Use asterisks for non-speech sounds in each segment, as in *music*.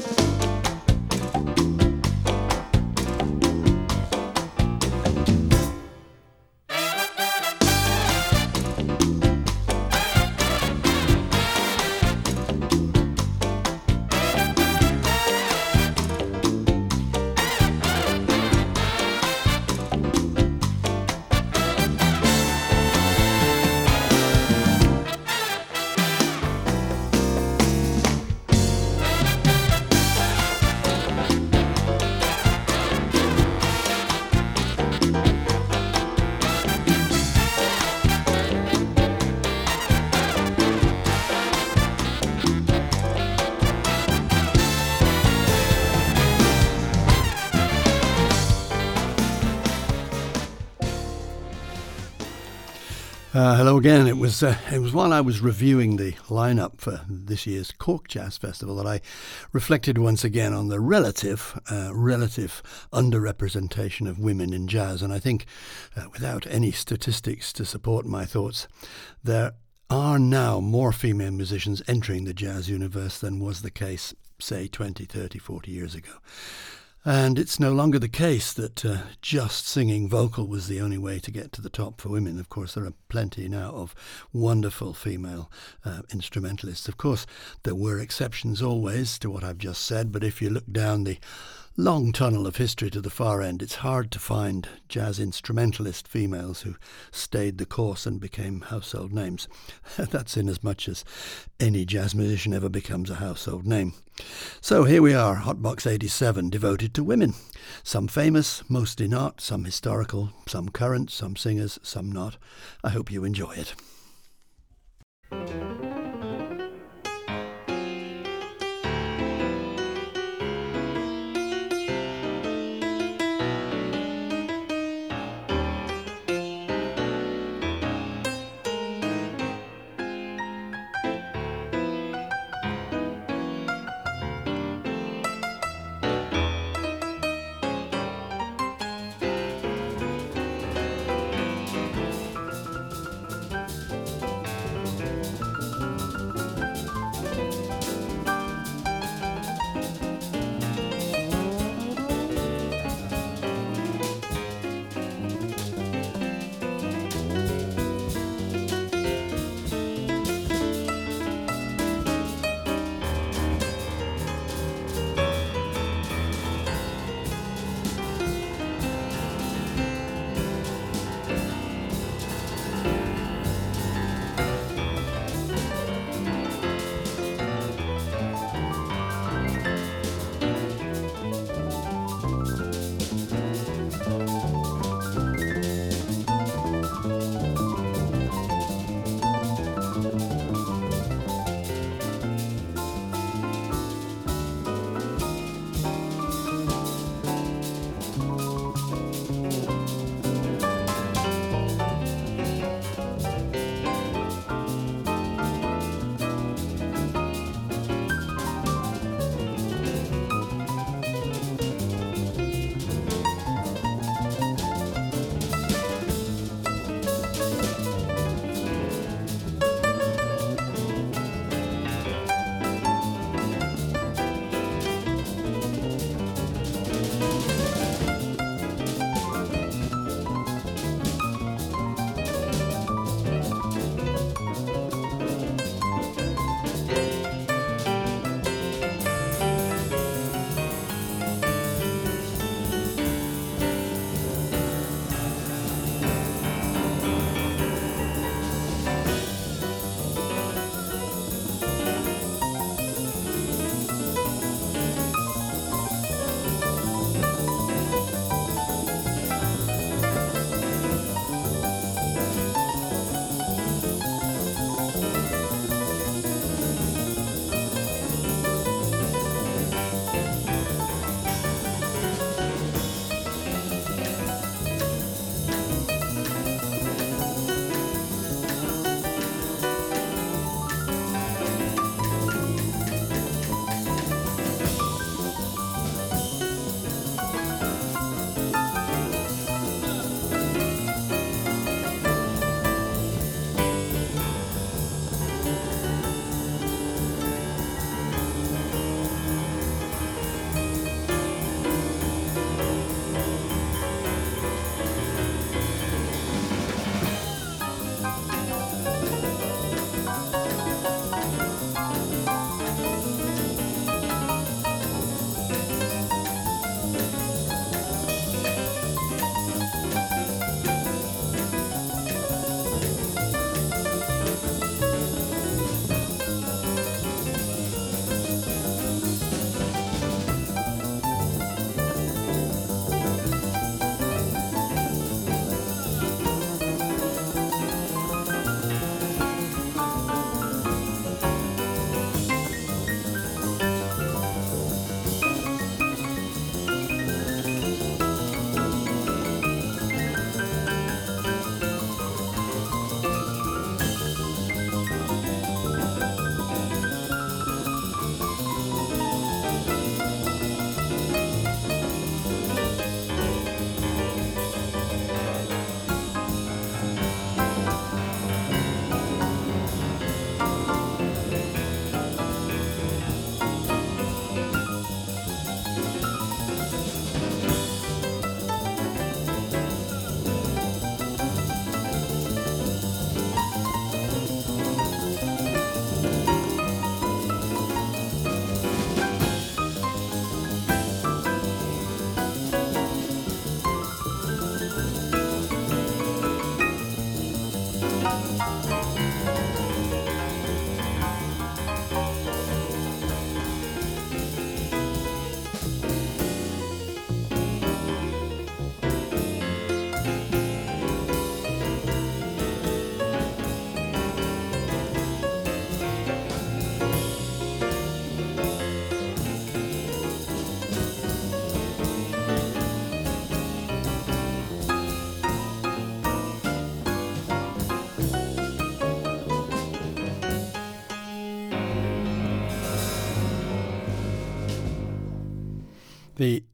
Uh, hello again. It was uh, it was while I was reviewing the lineup for this year's Cork Jazz Festival that I reflected once again on the relative uh, relative underrepresentation of women in jazz, and I think, uh, without any statistics to support my thoughts, there are now more female musicians entering the jazz universe than was the case, say, 20, 30, 40 years ago. And it's no longer the case that uh, just singing vocal was the only way to get to the top for women. Of course, there are plenty now of wonderful female uh, instrumentalists. Of course, there were exceptions always to what I've just said, but if you look down the long tunnel of history to the far end, it's hard to find jazz instrumentalist females who stayed the course and became household names. *laughs* That's in as much as any jazz musician ever becomes a household name. So here we are, Hotbox 87, devoted to women. Some famous, mostly not, some historical, some current, some singers, some not. I hope you enjoy it.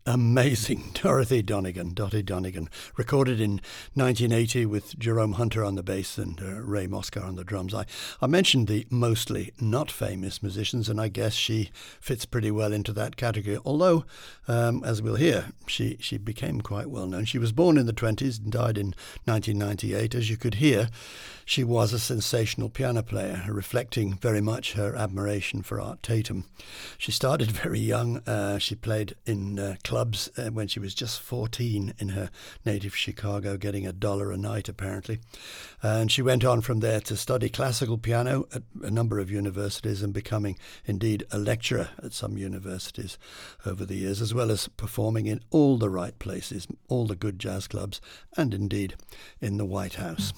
Amazing Dorothy Donegan, Dottie Donegan, recorded in 1980 with Jerome Hunter on the bass and uh, Ray Mosca on the drums. I, I mentioned the mostly not famous musicians, and I guess she fits pretty well into that category. Although, um, as we'll hear, she, she became quite well known. She was born in the 20s and died in 1998. As you could hear, she was a sensational piano player, reflecting very much her admiration for Art Tatum. She started *laughs* very young. Uh, she played in uh, clubs uh, when she was just 14 in her native Chicago, getting a dollar a night apparently. And she went on from there to study classical piano at a number of universities and becoming indeed a lecturer at some universities over the years, as well as performing in all the right places, all the good jazz clubs, and indeed in the White House.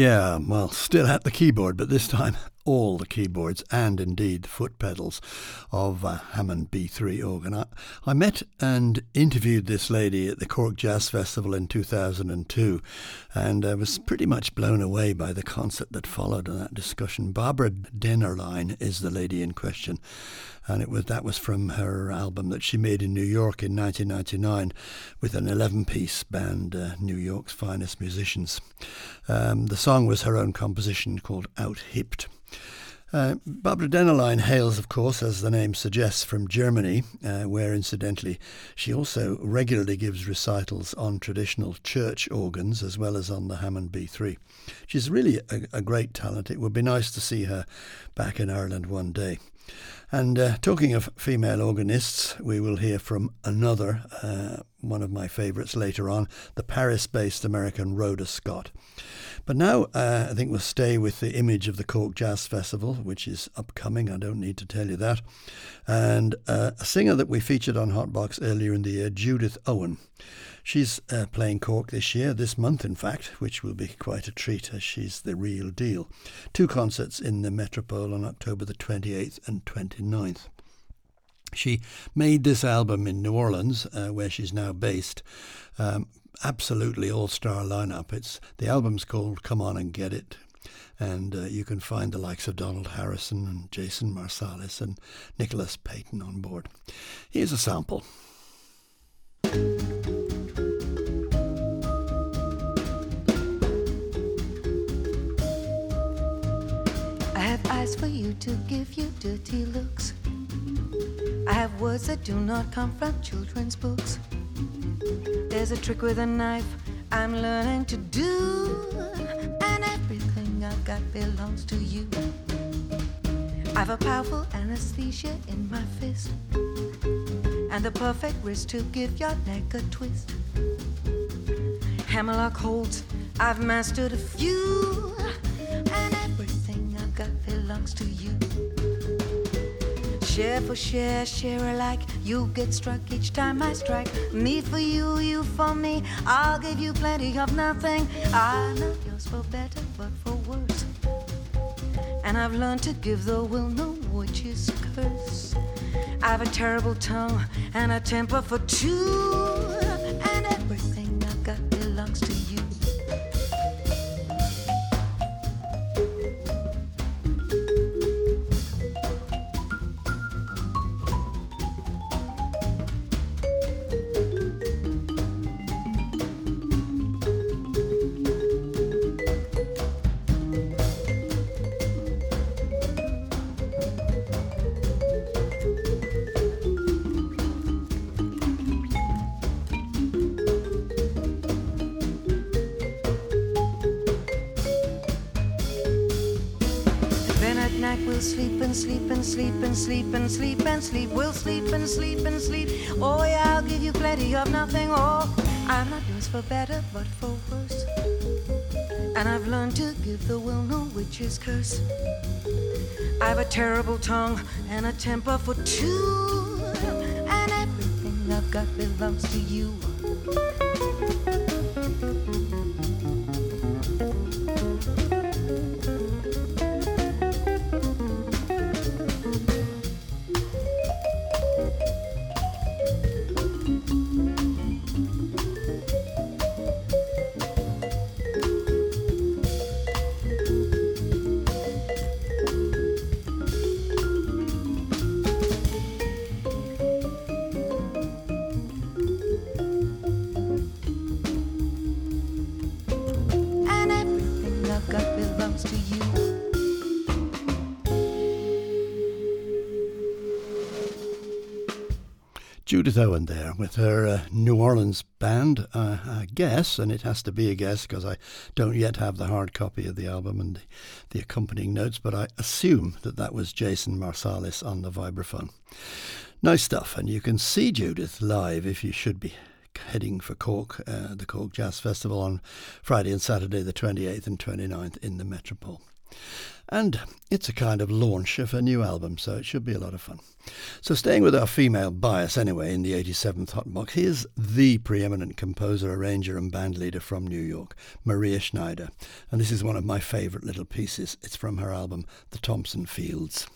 Yeah, well, still at the keyboard, but this time *laughs* all the keyboards and indeed the foot pedals of a Hammond B3 organ. I, I, met and interviewed this lady at the Cork Jazz Festival in 2002 and I was pretty much blown away by the concert that followed on that discussion. Barbara Dennerlein is the lady in question and it was that was from her album that she made in New York in 1999 with an 11-piece band, uh, New York's finest musicians. Um, the song was her own composition called Out Hipped. Uh, Barbara Dennerlein hails, of course, as the name suggests, from Germany, uh, where incidentally she also regularly gives recitals on traditional church organs as well as on the Hammond B3. She's really a, a great talent. It would be nice to see her back in Ireland one day. And uh, talking of female organists, we will hear from another, uh, one of my favourites later on, the Paris based American Rhoda Scott. But now uh, I think we'll stay with the image of the Cork Jazz Festival, which is upcoming. I don't need to tell you that. And uh, a singer that we featured on Hotbox earlier in the year, Judith Owen. She's uh, playing Cork this year, this month in fact, which will be quite a treat as she's the real deal. Two concerts in the Metropole on October the 28th and 29th. She made this album in New Orleans, uh, where she's now based. Um, absolutely all-star lineup. It's the album's called "Come On and Get It," and uh, you can find the likes of Donald Harrison and Jason Marsalis and Nicholas Payton on board. Here's a sample. I have eyes for you to give you dirty looks. I have words that do not come from children's books. There's a trick with a knife I'm learning to do, and everything I've got belongs to you. I've a powerful anesthesia in my fist, and the perfect wrist to give your neck a twist. Hammerlock holds, I've mastered a few, and everything I've got belongs to you. Share for share, share alike. You get struck each time I strike. Me for you, you for me. I'll give you plenty of nothing. I'm not yours for better, but for worse. And I've learned to give the will no witch's curse. I've a terrible tongue and a temper for two. Witch's curse. I've a terrible tongue and a temper for two. And everything I've got belongs to you. Judith Owen there with her uh, New Orleans band, uh, I guess, and it has to be a guess because I don't yet have the hard copy of the album and the, the accompanying notes, but I assume that that was Jason Marsalis on the vibraphone. Nice stuff, and you can see Judith live if you should be heading for Cork, uh, the Cork Jazz Festival on Friday and Saturday, the 28th and 29th in the Metropole. And it's a kind of launch of a new album, so it should be a lot of fun. So, staying with our female bias anyway in the 87th Hot Box, here's the preeminent composer, arranger, and bandleader from New York, Maria Schneider. And this is one of my favourite little pieces. It's from her album, The Thompson Fields.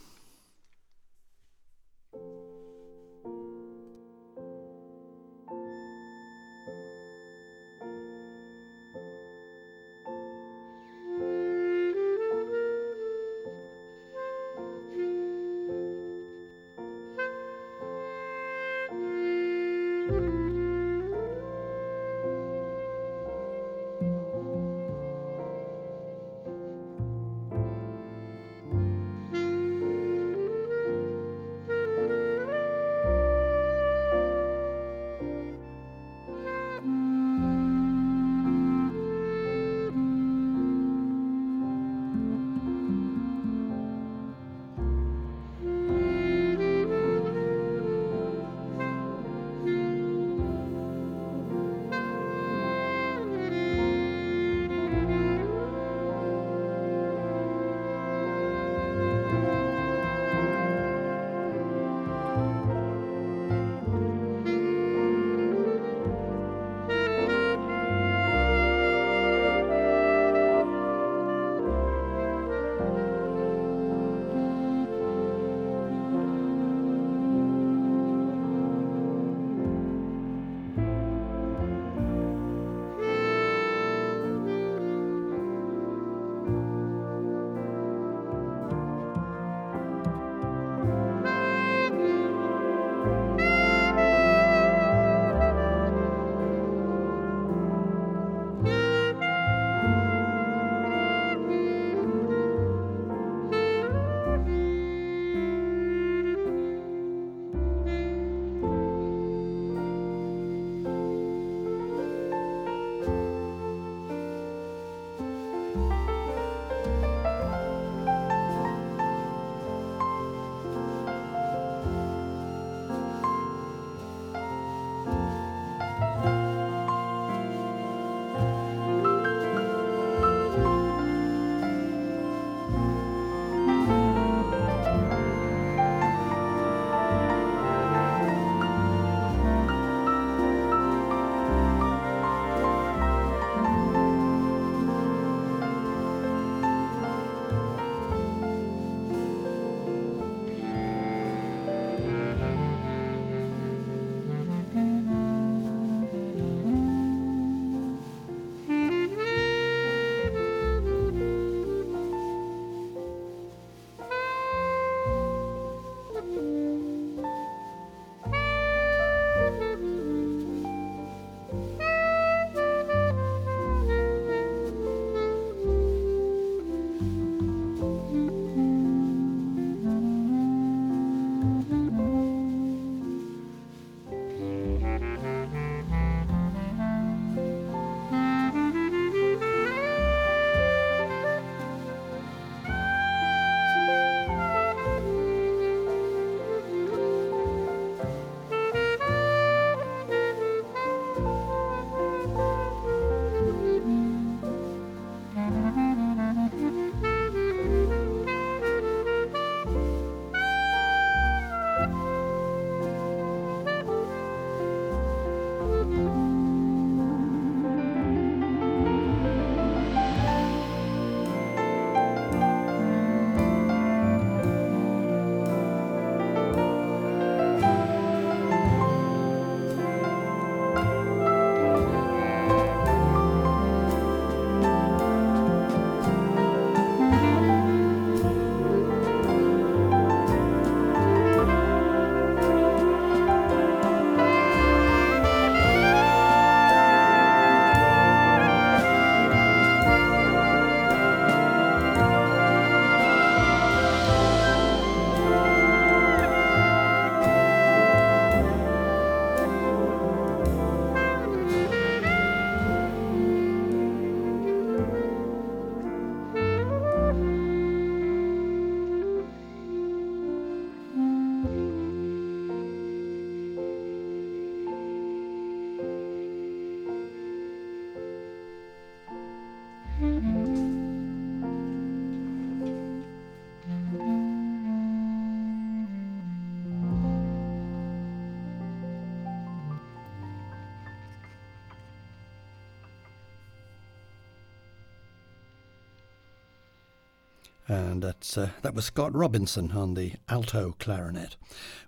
And that's, uh, that was Scott Robinson on the alto clarinet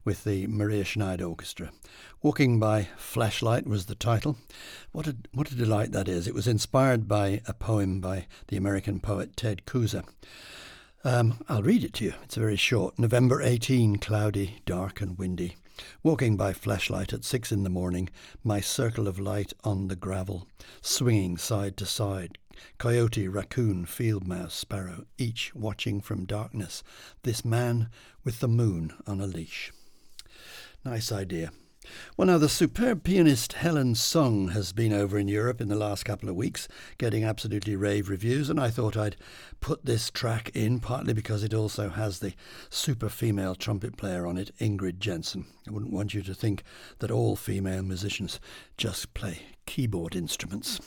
with the Maria Schneider Orchestra. Walking by Flashlight was the title. What a, what a delight that is. It was inspired by a poem by the American poet Ted Kooser. Um, I'll read it to you. It's very short. November 18, cloudy, dark, and windy. Walking by flashlight at six in the morning, my circle of light on the gravel, swinging side to side, coyote, raccoon, field mouse, sparrow, each watching from darkness, this man with the moon on a leash. Nice idea. Well, now, the superb pianist Helen Sung has been over in Europe in the last couple of weeks, getting absolutely rave reviews, and I thought I'd put this track in, partly because it also has the super female trumpet player on it, Ingrid Jensen. I wouldn't want you to think that all female musicians just play keyboard instruments.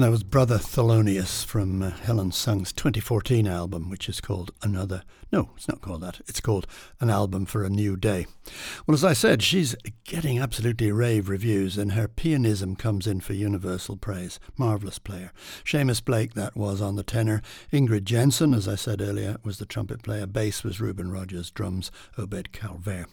And that was Brother Thelonious from uh, Helen Sung's 2014 album, which is called Another. No, it's not called that. It's called Anthem for a New Day. Well, as I said, she's getting absolutely rave reviews, and her pianism comes in for universal praise. Marvellous player. Seamus Blake, that was on the tenor. Ingrid Jensen, as I said earlier, was the trumpet player. Bass was Reuben Rogers. Drums, Obed Calvaire.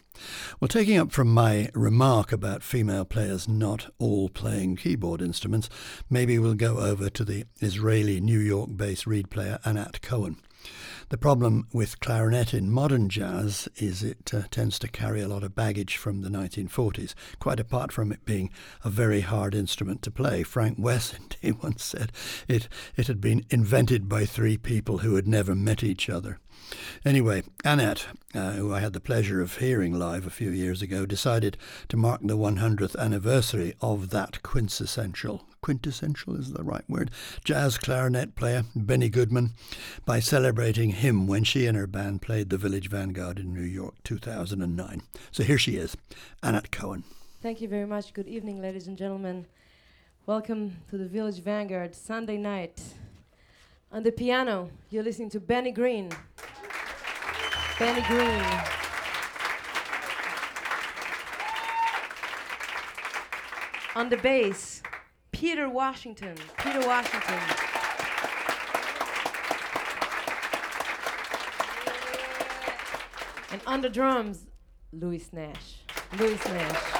Well, taking up from my remark about female players not all playing keyboard instruments, maybe we'll go over to the Israeli New York based reed player Anat Cohen. The problem with clarinet in modern jazz is it uh, tends to carry a lot of baggage from the 1940s, quite apart from it being a very hard instrument to play. Frank Wessent *laughs* once said it, it had been invented by three people who had never met each other. Anyway, Anat, uh, who I had the pleasure of hearing live a few years ago, decided to mark the 100th anniversary of that quintessential, quintessential is the right word, jazz clarinet player, Benny Goodman, by celebrating him when she and her band played the Village Vanguard in New York 2009. So here she is, Anat Cohen. Thank you very much. Good evening, ladies and gentlemen. Welcome to the Village Vanguard Sunday night. On the piano, you're listening to Benny Green. Benny Green. On the bass, Peter Washington. Peter Washington. And on the drums, Lewis Nash. Lewis Nash.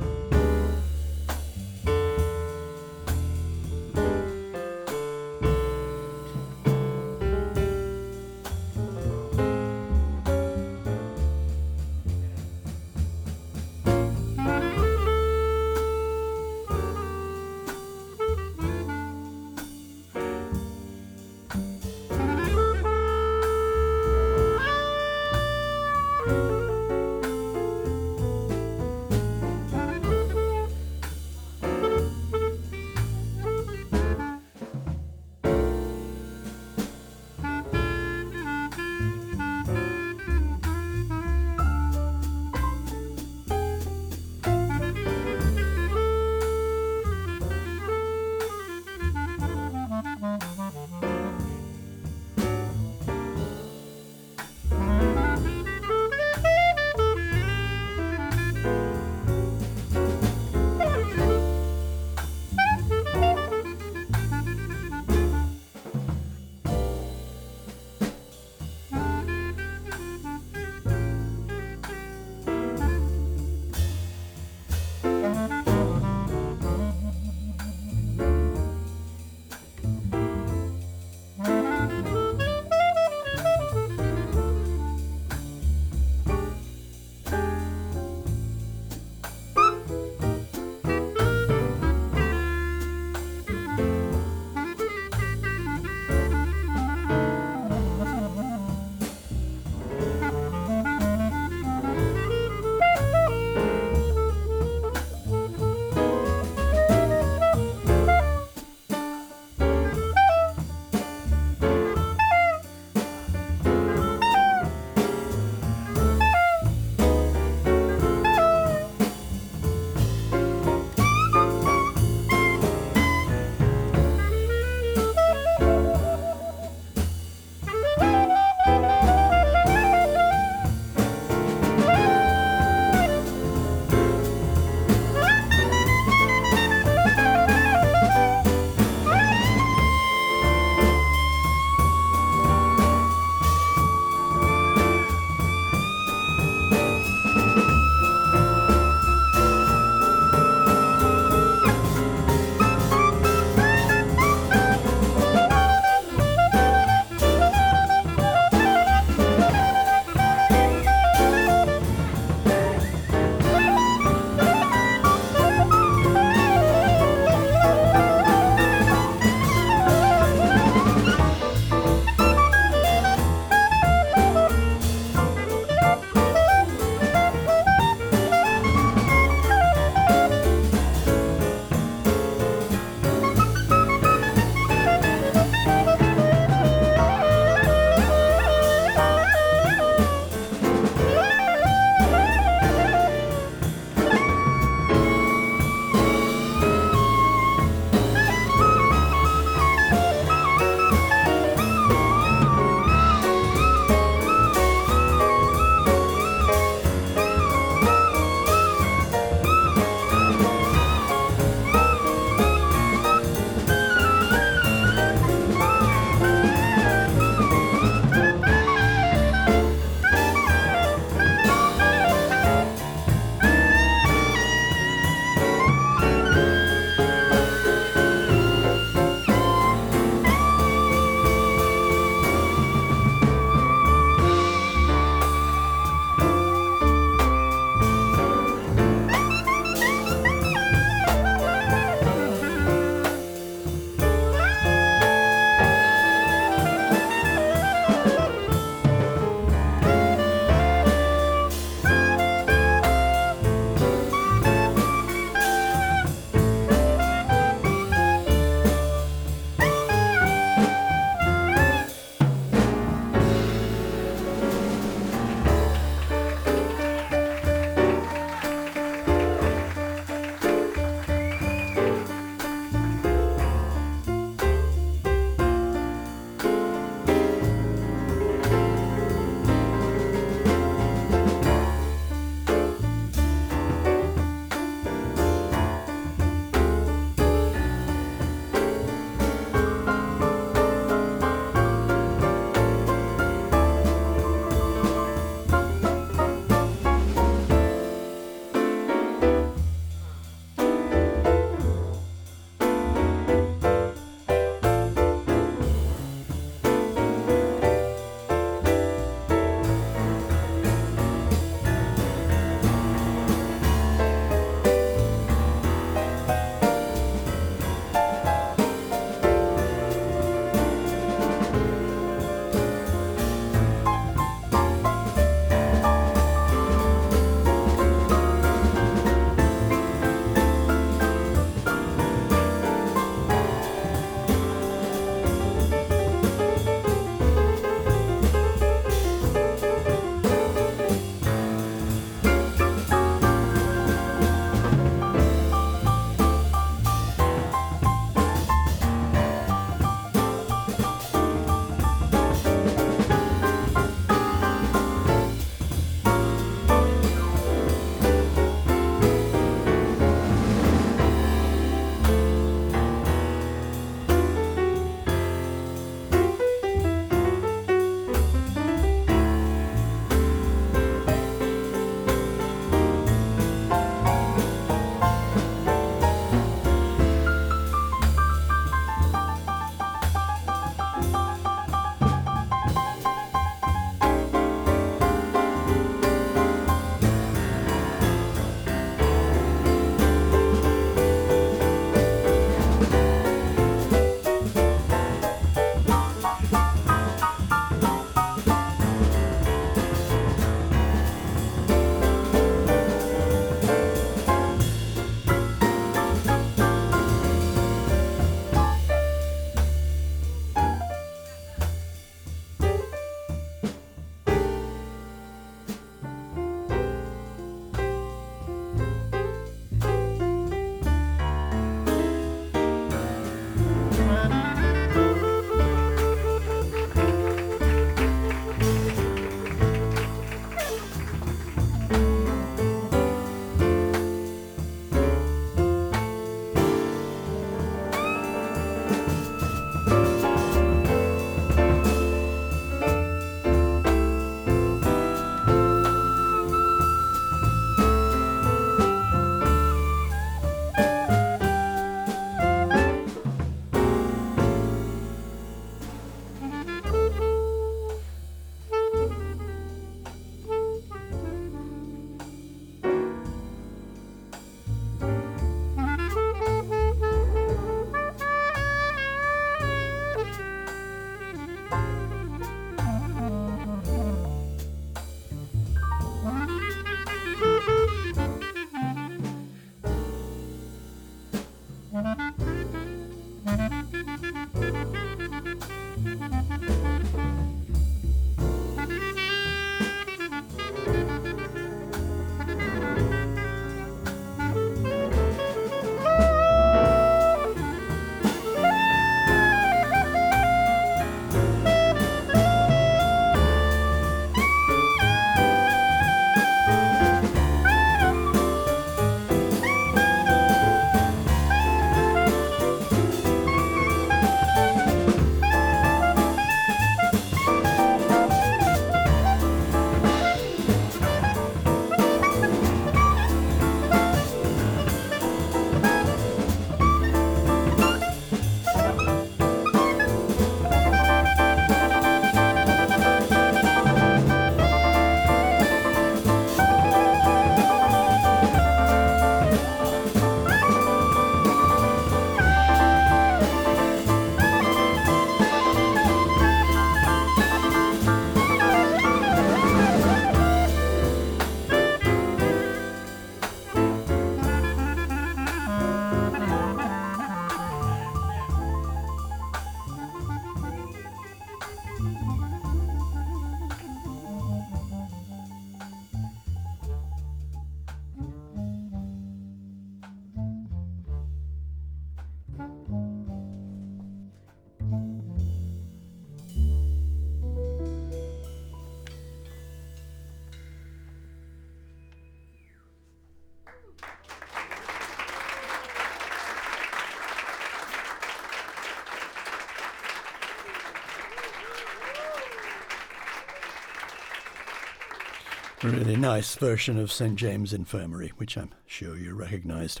Really nice version of St. James Infirmary, which I'm sure you recognised.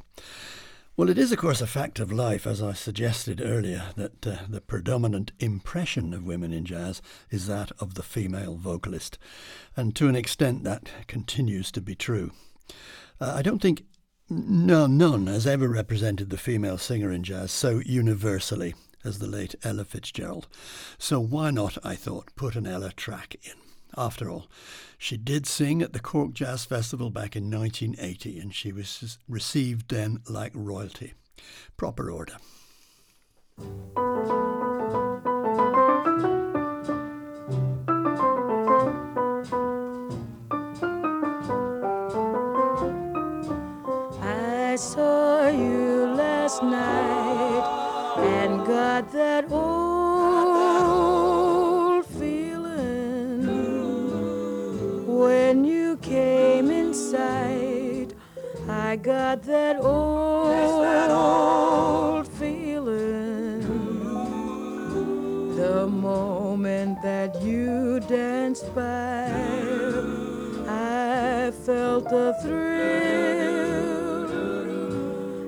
Well, it is, of course, a fact of life, as I suggested earlier, that uh, the predominant impression of women in jazz is that of the female vocalist. And to an extent, that continues to be true. Uh, I don't think no, none has ever represented the female singer in jazz so universally as the late Ella Fitzgerald. So why not, I thought, put an Ella track in? After all, she did sing at the Cork Jazz Festival back in 1980 and she was received then like royalty. Proper order. I saw you last night got that old feeling the moment that you danced by. I felt the thrill,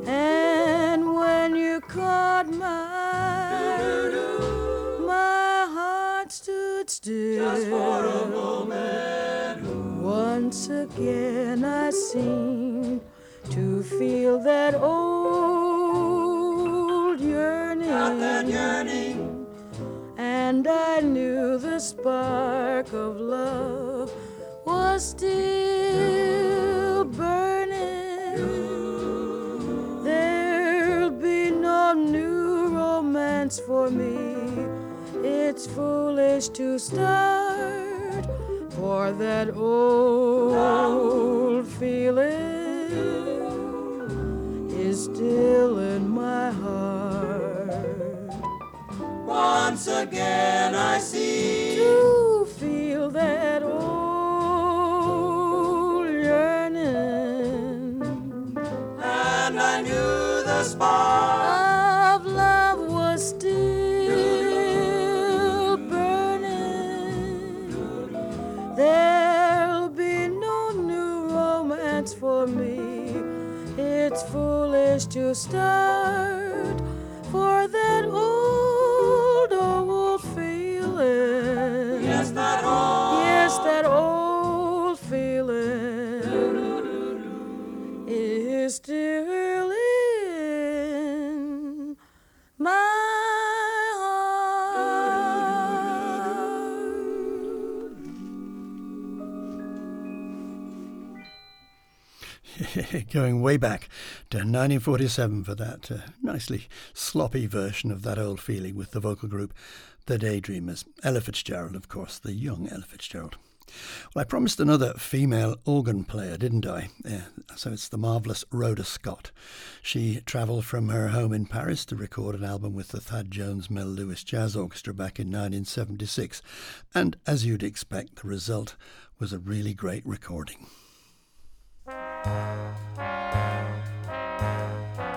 and when you caught my, my heart stood still. Just for a moment. Once again, I to feel that old yearning. that yearning. And I knew the spark of love was still burning. There'll be no new romance for me. It's foolish to start, for that old feeling still in my heart. Once again I see to start *laughs* Going way back to 1947 for that uh, nicely sloppy version of that old feeling with the vocal group The Daydreamers. Ella Fitzgerald, of course, the young Ella Fitzgerald. Well, I promised another female organ player, didn't I? Yeah, so it's the marvellous Rhoda Scott. She travelled from her home in Paris to record an album with the Thad Jones Mel Lewis Jazz Orchestra back in 1976. And as you'd expect, the result was a really great recording. Thank you.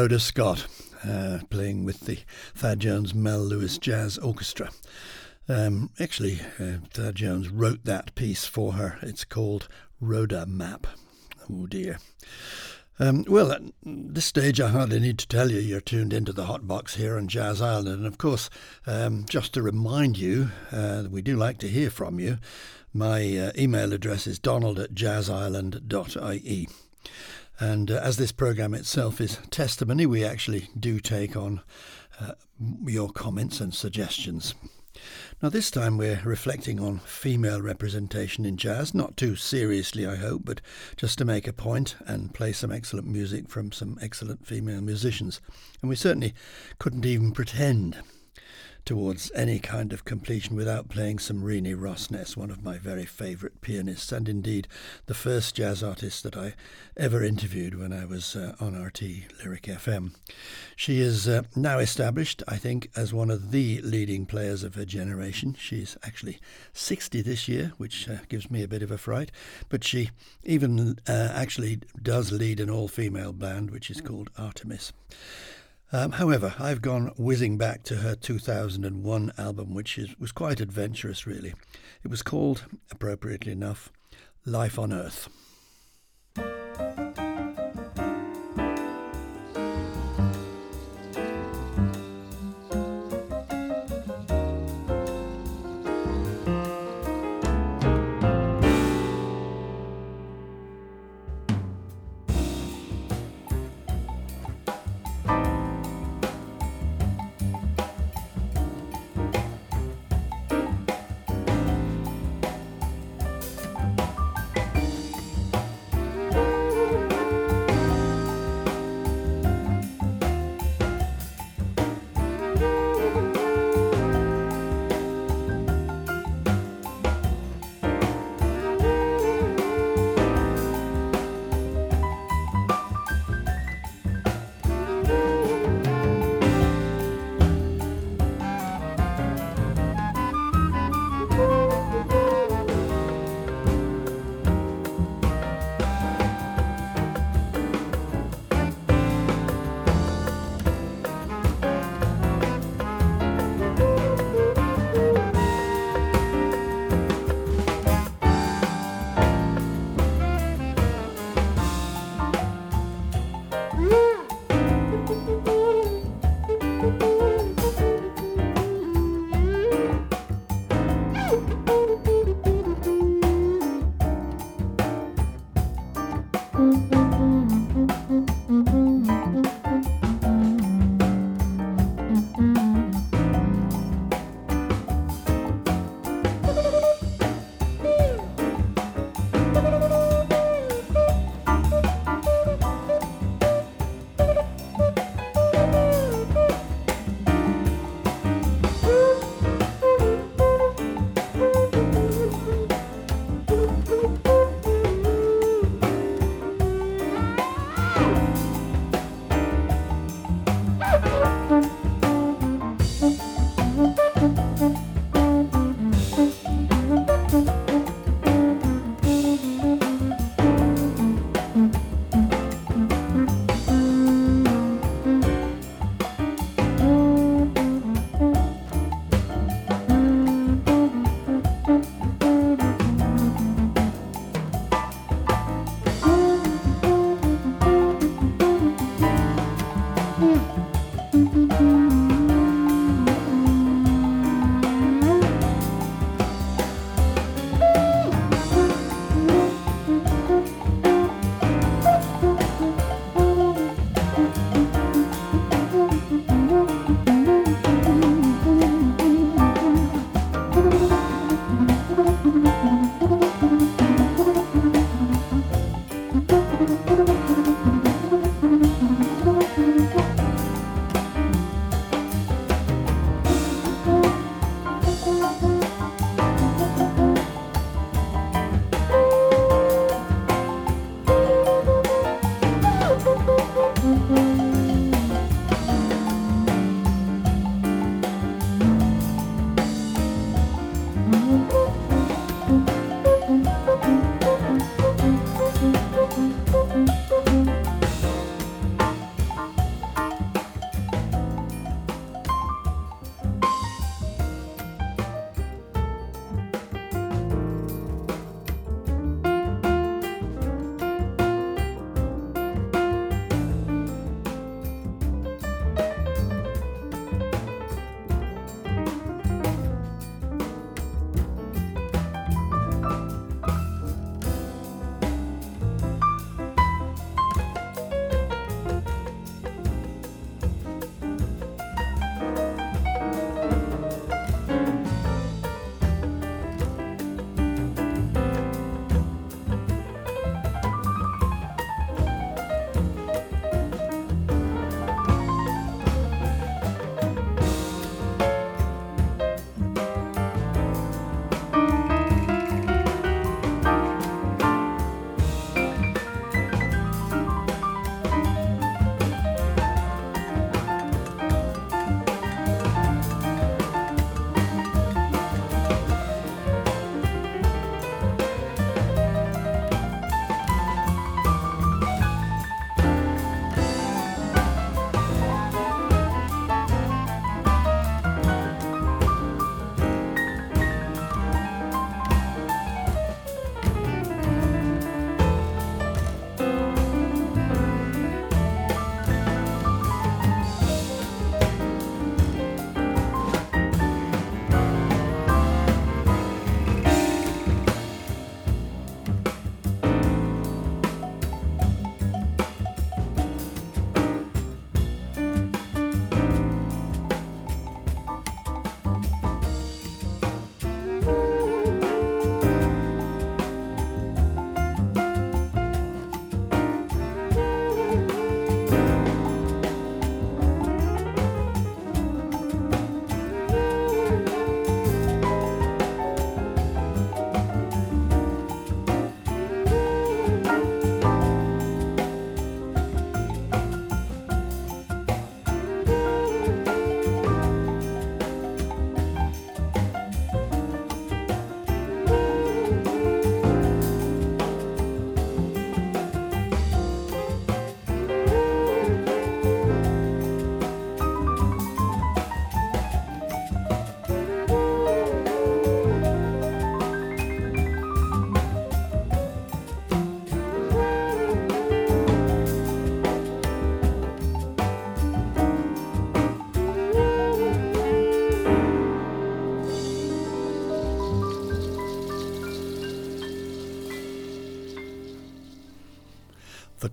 Rhoda Scott, uh, playing with the Thad Jones Mel Lewis Jazz Orchestra. Um, actually, uh, Thad Jones wrote that piece for her. It's called Rhoda Map. Oh dear. Um, well, at this stage, I hardly need to tell you you're tuned into the hot box here on Jazz Island. And of course, um, just to remind you, uh, we do like to hear from you. My uh, email address is donald at jazzisland.ie. And uh, as this program itself is testimony, we actually do take on uh, your comments and suggestions. Now, this time we're reflecting on female representation in jazz, not too seriously, I hope, but just to make a point and play some excellent music from some excellent female musicians. And we certainly couldn't even pretend towards any kind of completion without playing some Renee Rosnes, one of my very favourite pianists, and indeed the first jazz artist that I ever interviewed when I was uh, on RT Lyric FM. She is uh, now established, I think, as one of the leading players of her generation. She's actually 60 this year, which uh, gives me a bit of a fright, but she even uh, actually does lead an all female band, which is called Artemis. Um, however, I've gone whizzing back to her 2001 album, which is, was quite adventurous, really. It was called, appropriately enough, Life on Earth.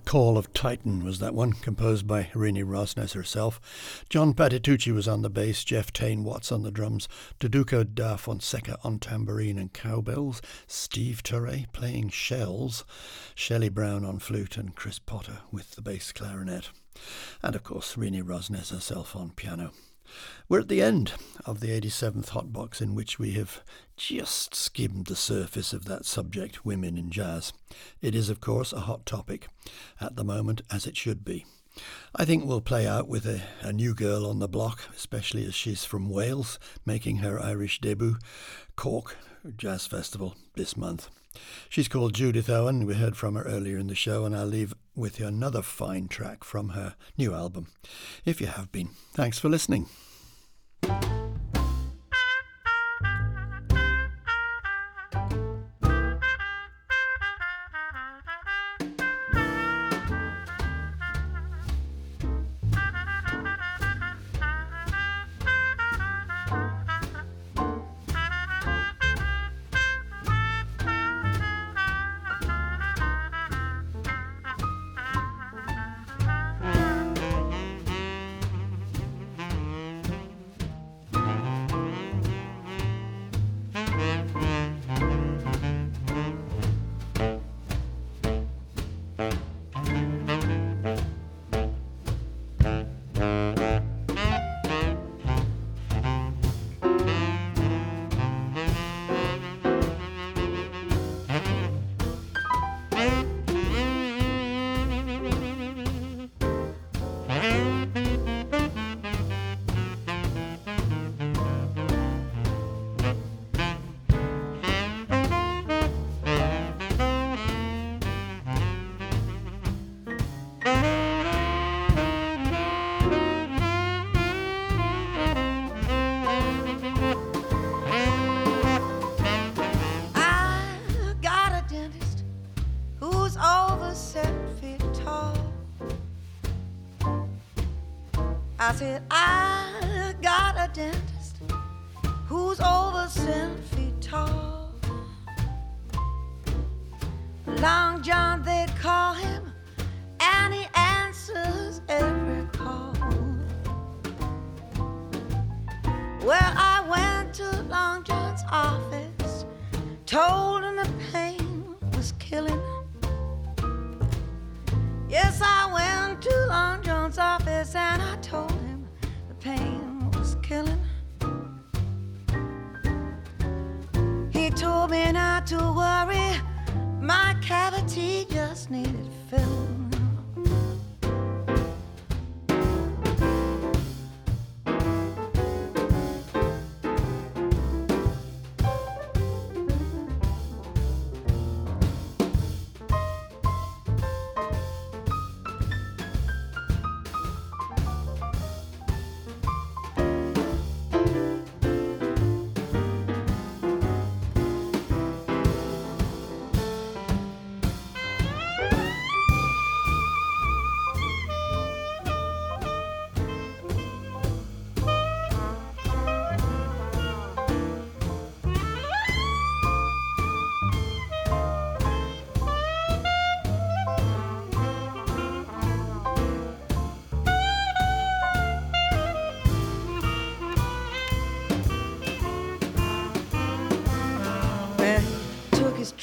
Call of Titan was that one, composed by Renee Rosnes herself. John Patitucci was on the bass, Jeff Tain Watts on the drums, Duduka da Fonseca on tambourine and cowbells, Steve Turre playing shells, Shelley Brown on flute, and Chris Potter with the bass clarinet. And of course, Renee Rosnes herself on piano. We're at the end of the 87th Hotbox, in which we have just skimmed the surface of that subject, women in jazz. It is, of course, a hot topic at the moment, as it should be. I think we'll play out with a, a, new girl on the block, especially as she's from Wales, making her Irish debut, Cork Jazz Festival this month. She's called Judith Owen. We heard from her earlier in the show, and I'll leave with another fine track from her new album, if you have been. Thanks for listening.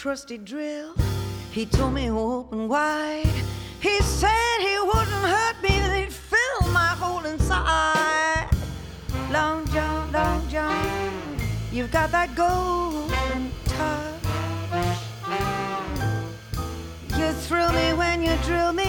Trusty drill. He told me open wide. He said he wouldn't hurt me, that he'd fill my hole inside. Long John, Long John, you've got that golden touch. You thrill me when you drill me.